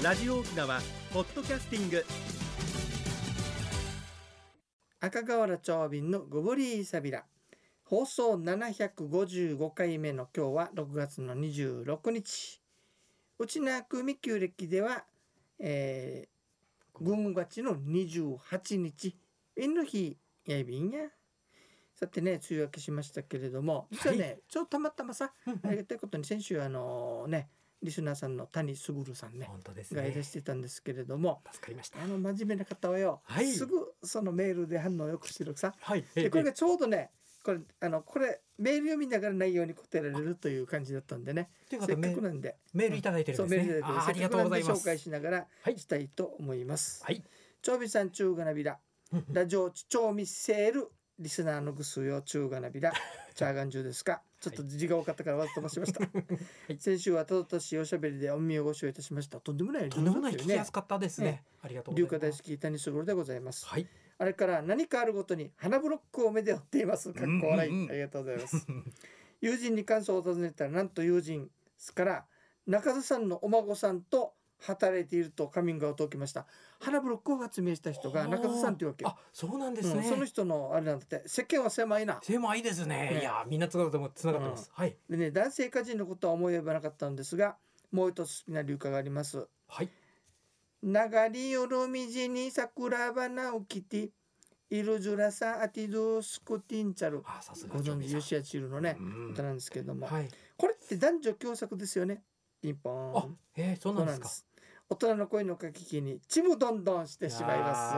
ラジオ沖縄ポッドキャスティング。赤瓦町便のゴブリーサビラ放送755回目の今日は6月の26日。内縄組旧暦では、えー、軍月の28日。縁の日やいびんや。さてね梅雨明けしましたけれども。実はね、はい。ちょっとたまたまさありがたいことに先週あのねリスナーさんの谷卓さんね本当ですね。がいらしてたんですけれども助かりました。あの真面目な方はよ、はい。すぐそのメールで反応をよくしてるさ。はい。でこれがちょうどねこれあのこれメール読みながら内容に答えられるという感じだったんでね。せっかくなんで。メールいただいてるそんですね。うメールであーありがとうございます。紹介しながらはい。したいと思います。はい。長尾さん中がなびら。ラジオ長味セール。リスナーのぐすよ中がなびら。チャーガン中ですかちょっと字が多かったからわざと飛ばしました、い。先週はたどたしいおしゃべりでお耳をご視聴いたしました。とんでもないとんでもない聞きやすかかったですね。ありがとうございます。谷卓でございます。はい。あれから何かあるごとに花ブロックを目で追っています。かっこ笑い、うんうんうん。ありがとうございます。友人に感想を尋ねたら、なんと友人から中田さんのお孫さんと働いているとカミングアウトを受けました。花ブロックを発明した人が中田さんというわけよ。あそうなんですねうんその人のあれなんだって。世間は狭いな。狭いですね。ね。いやみんなつながってもつながってます。はい。でね男性歌人のことは思い浮かばなかったんですがもう一つ好きな流歌があります。はい。流りよるみじに桜花を着てイルジュラサアティドゥスクティンチャル。あさすがご存知ジョ吉谷チルのねうん。歌なんですけれども、はい。これって男女共作ですよね。ピンポンあえーそうなんですか大人の声の書き聞きにちむどんどんしてしまいます。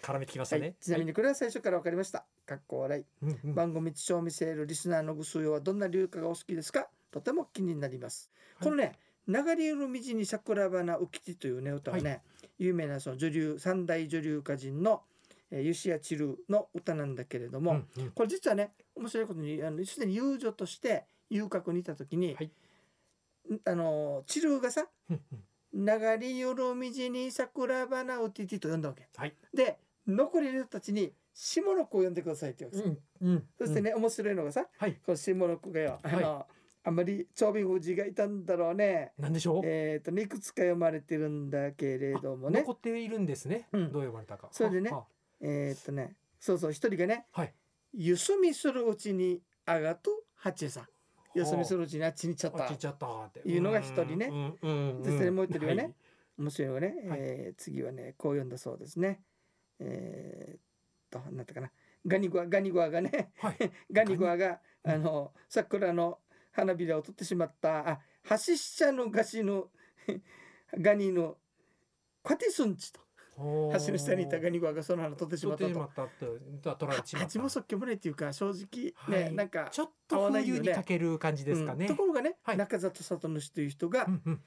絡めてきましたはいね、ちなみにこれは最初から分かりました。かっこ笑い。うんうん。番組地賞見せるリスナーのぐすよはどんな流歌がお好きですか？とても気になります。はい。このね、流れる道に桜花浮きてというね歌はね、有名なその女流三大女流歌人の、えー、吉谷千ルの歌なんだけれども、うんうん。これ実はね面白いことにあのすでに遊女として遊郭にいた時に、はい。んあの千ルがさうんうん「流れよる道に桜花浮きて」と呼んだわけ。はい。で残りの人たちに下の子を呼んでくださいって言うわけさ、うんうんそしてね、面白いのがさはい。この下の子がよ、あのあんまり長尾富士がいたんだろうね。なんでしょう？えっ、とねいくつか読まれてるんだけれどもね。残っているんですね、うん。どう呼ばれたか。それでねあえっ、とねそうそう一人がねはい「ゆすみするうちにあがと八重さん」「ゆすみするうちにあっちに行っちゃった。あちっ」ちゃったって。いうのが一人ね。うんうんうんそもう一人はね。はい。面白いのがね、はい。えー次はねこう読んだそうですね。えーっとなんだったかな。ガニゴアガニゴアがね。はい。ガニゴアがうんあの桜の花びらを取ってしまった。あハシシチャのガシの ガニのカティスンチと橋の下にいたガニゴアがその花取ってしまったと。蜂もそっけもないっていうか正直ね、はい。なんかちょっ合とわないよね。冬にかける感じですかね、うん。ところがね、はい。中里里主という人が、うんうん。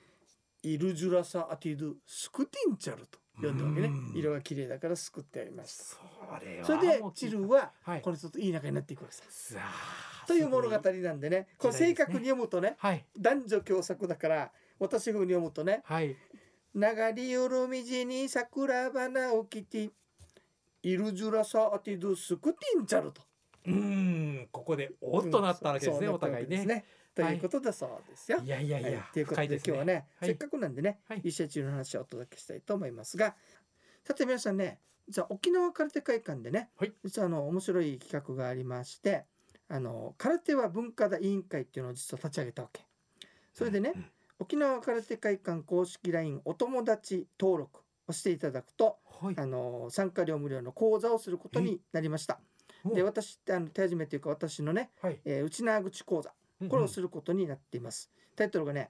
イルジュラサアティドゥスクティンチャルと呼んだわけね。うん。色が綺麗だからすくってありましたそれでチルははい。この人といい仲になっていくわけさ。さあという物語なんでねこれ正確に読むとねはい。男女共作だから私風に読むとねはい「流り寄る道に桜花を着てイルジュラサアティドゥスクティンチャル」と。うーんここでおっとなったわけですね、そうお互いね。そうなったわけですということだそうですよ。いやいやいや、はい、ということですで今日はね、はい。せっかくなんでね、はい。一社中の話をお届けしたいと思いますがさて皆さんね実は沖縄空手会館でね、はい。実はあの面白い企画がありましてあの空手は文化だ委員会っていうのを実は立ち上げたわけ。それでね、うん沖縄空手会館公式 LINE お友達登録をしていただくとはい。あの参加料無料の講座をすることになりました。で私ってあの手始めというか私のね、はい。えー内縄口講座これをすることになっています。タイトルがね、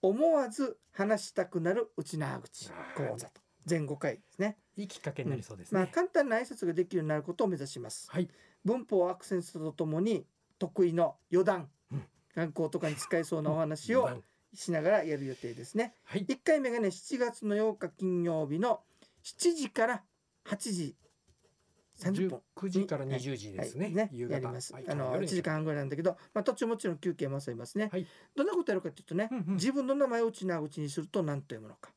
思わず話したくなる内縄口講座と。全5回ですね。いいきっかけになりそうですね、まあ簡単な挨拶ができるようになることを目指します。はい。文法アクセントとともに得意の余談、うん。学校とかに使えそうなお話をしながらやる予定ですね。はい。1回目がね7月の8日金曜日の7時から8時30分。9時から20時ですね,、はい。夕方。やります。はい。あの夜に。1時間半ぐらいなんだけど、まあ途中もちろん休憩も挟みますね。はい。どんなことやるかというとね、うんうん。自分の名前を内縄口にすると何と読むのか、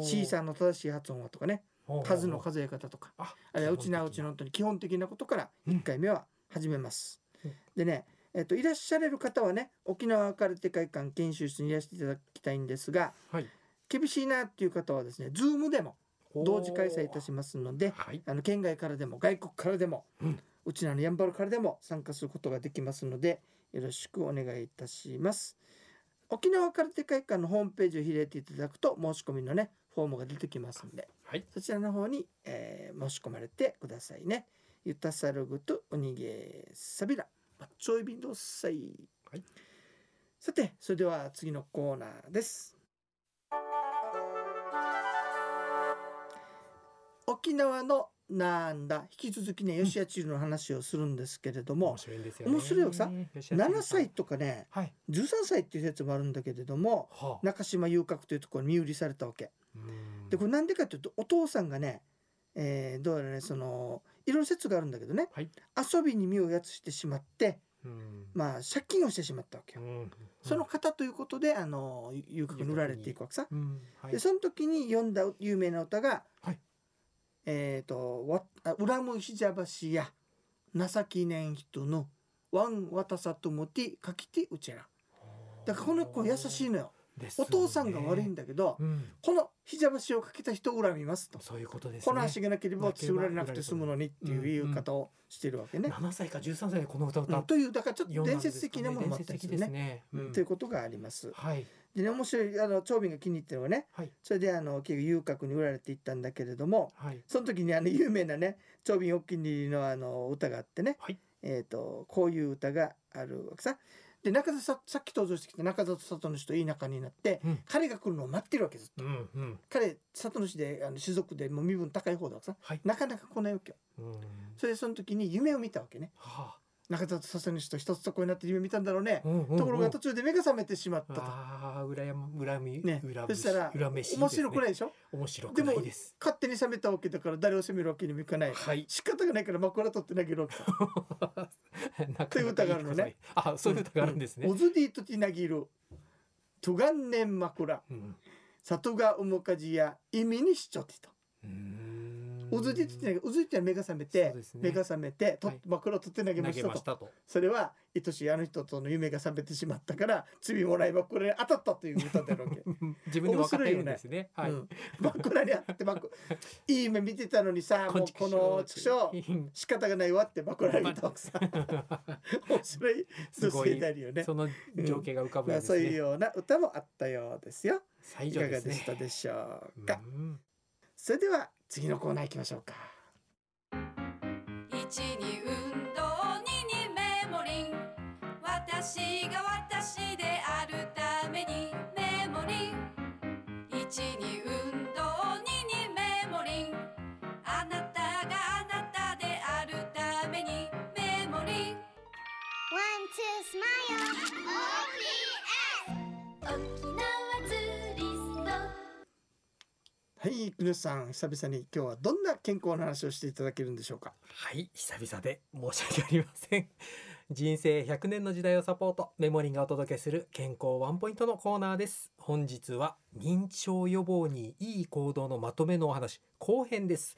ね、C さんの正しい発音はとかね、数の数え方とか、ああるいは内縄口の本当に基本的なことからうん1回目は始めます。うん。でね、えっといらっしゃれる方はね、沖縄空手会館研修室にいらしていただきたいんですが、はい。厳しいなっていう方はですねズームでも同時開催いたしますのではい。あの県外からでも外国からでも、うん。うちらのやんばるからでも参加することができますのでよろしくお願いいたします。沖縄空手会館のホームページを開いていただくと申し込みのねフォームが出てきますんではい。そちらの方に、えー申し込まれてくださいね。ゆたさるぐとおにげさびらまっちょいびんどっさい、はいさてそれでは次のコーナーです沖縄のなんだ引き続きね吉谷チルの話をするんですけれども面、白いよね。面白いよさ吉田7歳とかねはい。13歳っていう説もあるんだけれどもはあ。中島遊郭というところに身売りされたわけ。うんでこれなんでかというとお父さんがね、えーどうやらねそのいろいろ説があるんだけどね、はい。遊びに身をやつしてしまってうん。まあ借金をしてしまったわけよ。うん。その方ということであの遊郭に売られていくわけさ。うん。はい。でその時に読んだ有名な歌が、はい。えっ、とわあ恨むひじゃばしや情きねん人のワンワタサともてかきてうちら。だからこの子優しいのよ。お父さんが悪いんだ。だけど、うん。このひじゃばしをかけた人を恨みますと。そういうことですね。この足がなければ私売られなくて済むのにっていう言い方をしてるわけね。7歳か13歳でこの歌をう歌っんというだからちょっと伝説的なものもあったりするね。ね。うんということがあります。はいでね面白いあの長瓶が気に入ってるのはねはいそれであの結局遊郭に売られていったんだけれどもはいその時にあの有名なね長瓶お気に入りのあの歌があってね、はいえー、とこういう歌があるわけさ。で中田ささっき登場してきた中里里主といい仲になって、うん彼が来るのを待ってるわけずっと。うんうん彼里主であの種族でもう身分高い方だからさはい。なかなか来ないわけよ。うんそれでその時に夢を見たわけねは中里里主と一つそこになって夢見たんだろうねあ。、うんうんうんところが途中で目が覚めてしまったと。ああ羨む恨みね恨、そしたら面白くないでしょ？面白くないです。勝手に覚めたわけだから誰を責めるわけにもいかないはい。仕方がないから枕取って投げるわけさと いう歌があるのね。あ、そういう歌があるんですねオ。ズディとティナギルトガンネン枕うん。里がうむかじや意味にしちょってとうーんオズディとティナギルオズディって目が覚めて、ね目が覚めてと、はい枕を取って投げま投したと。それは愛しいあの人との夢が覚めてしまったから罪もらい枕に当たったという歌であるわけ 自分で分かっているんですね。はい。うん、枕にあって枕 いい夢見てたのにさもうこの畜生仕方がないわって枕に見たわけさ 面白い女性であるよねその情景が浮かぶまあ、んですね。そういうような歌もあったようですよ最いかが。でしたでしょうか、うんそれでは次のコーナー行きましょうか。1に運動2にメモリン。私が私であるためにメモリン。1にはい皆さん久々に今日はどんな健康の話をしていただけるんでしょうか？はい、久々で申し訳ありません。人生100年の時代をサポート、メモリンがお届けする健康ワンポイントのコーナーです。本日は認知症予防にいい行動のまとめのお話、後編です。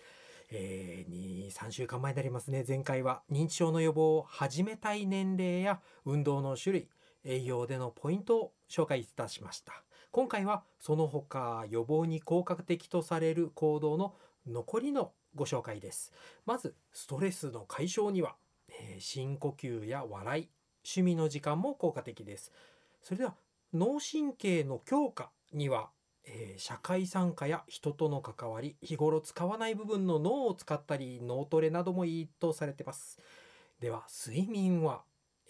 えー、3週間前になりますね。前回は認知症の予防を始めたい年齢や運動の種類、栄養でのポイントを紹介いたしました。今回はその他予防に効果的とされる行動の残りのご紹介です。まずストレスの解消には、えー深呼吸や笑い趣味の時間も効果的ですそれでは脳神経の強化には、えー社会参加や人との関わり日頃使わない部分の脳を使ったり脳トレなどもいいとされてますでは睡眠は、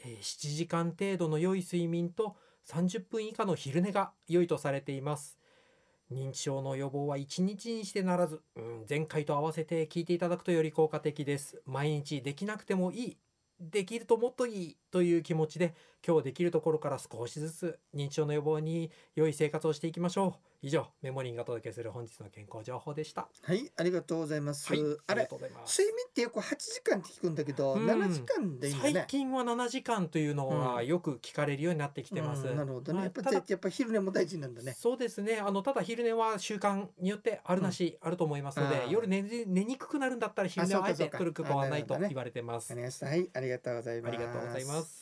えー7時間程度の良い睡眠と30分以下の昼寝が良いとされています。認知症の予防は1日にしてならず、うん、前回と合わせて聞いていただくとより効果的です。毎日できなくてもいいできるともっといいという気持ちで今日できるところから少しずつ認知症の予防に良い生活をしていきましょう。以上メモリンがお届けする本日の健康情報でした。はいありがとうございます、はいあれ睡眠ってよく8時間って聞くんだけど、うん7時間でいいね。最近は7時間というのがうん。よく聞かれるようになってきてます、うんなるほどね、はい。やっぱただやっぱ昼寝も大事なんだね。そうですね。あのただ昼寝は習慣によってあるなしあると思いますので、夜寝寝にくくなるんだったら昼寝をあえて取ることはないと言われてます、ありました。はいありがとうございます。ありがとうございます。そ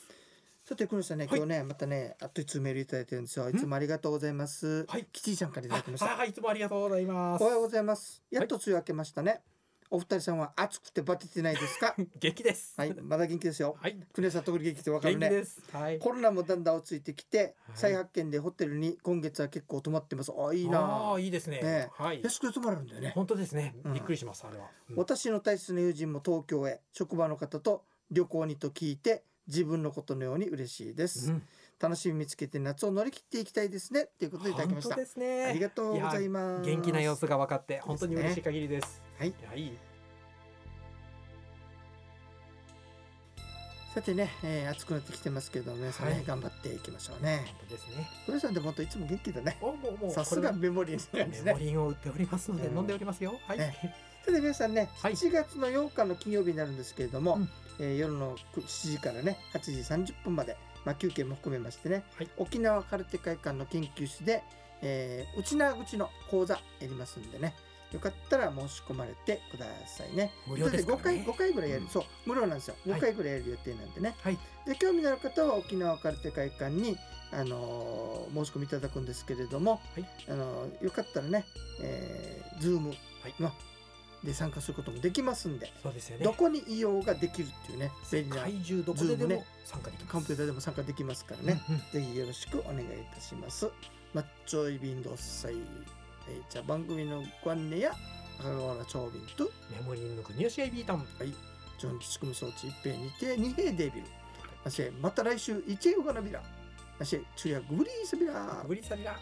さて、黒さんね、はい今日ね、またね、あっと一通メールいただいてるんですよ。いつもありがとうございます。はいキティちゃんからいただきました。あはいいつもありがとうございますおはようございます。やっと梅雨明けましたね。お二人さんは暑くてバテてないですか？元気ですはい、まだ元気ですよ。はいクネさん、特に元気ってわかるね。元気ですはいコロナもだんだん落ち着いてきて、はい再発見でホテルに今月は結構泊まってます。あ、いいあなあ。いいですねねはい安くて泊まるんだよね。本当ですねうんびっくりしますあれはうん私の大切な友人も東京へ職場の方と旅行にと聞いて自分のことのように嬉しいです、うん。楽しみ見つけて夏を乗り切っていきたいですね。ということでいただきました。本当ですね。ありがとうございます。元気な様子が分かって本当に嬉しい限りです。はい。はい。さてね、えー暑くなってきてますけど皆さんね、はい。頑張っていきましょうね。本当ですね。これさんでも本当いつも元気だね。おもうもうさすがこメモリーなんですれはメモねリンを売っておりますのでうん。飲んでおりますよ。はい。ねさて皆さんね、はい。7月の8日の金曜日になるんですけれども、うん。えー夜の7時からね8時30分まで、まあ、休憩も含めましてね、はい。沖縄カルテ会館の研究室で、えー、内縄口の講座やりますんでねよかったら申し込まれてくださいね。無料ですから5回ね5回ぐらいやる、うん。そう無料なんですよ。はい。5回ぐらいやる予定なんでね、はい。で興味のある方は沖縄カルテ会館に、あのー申し込みいただくんですけれども、はい。あのーよかったらね、えー、ズームはい。ので参加することもできますんで、そうですよねどこにいようができるっていうね便利な怪獣どこででも参加できますカンピューターでも参加できますからね、うんうんぜひよろしくお願いいたします。マッチョイビンドッサイ、えーじゃあ番組のご案内や赤瓦長瓶とメモリンの国吉アイビータンジョン仕組み装置一平にて二平デビル。ませまた来週一英語のビラ。ませ昼夜グブリースビラ。グリサビラ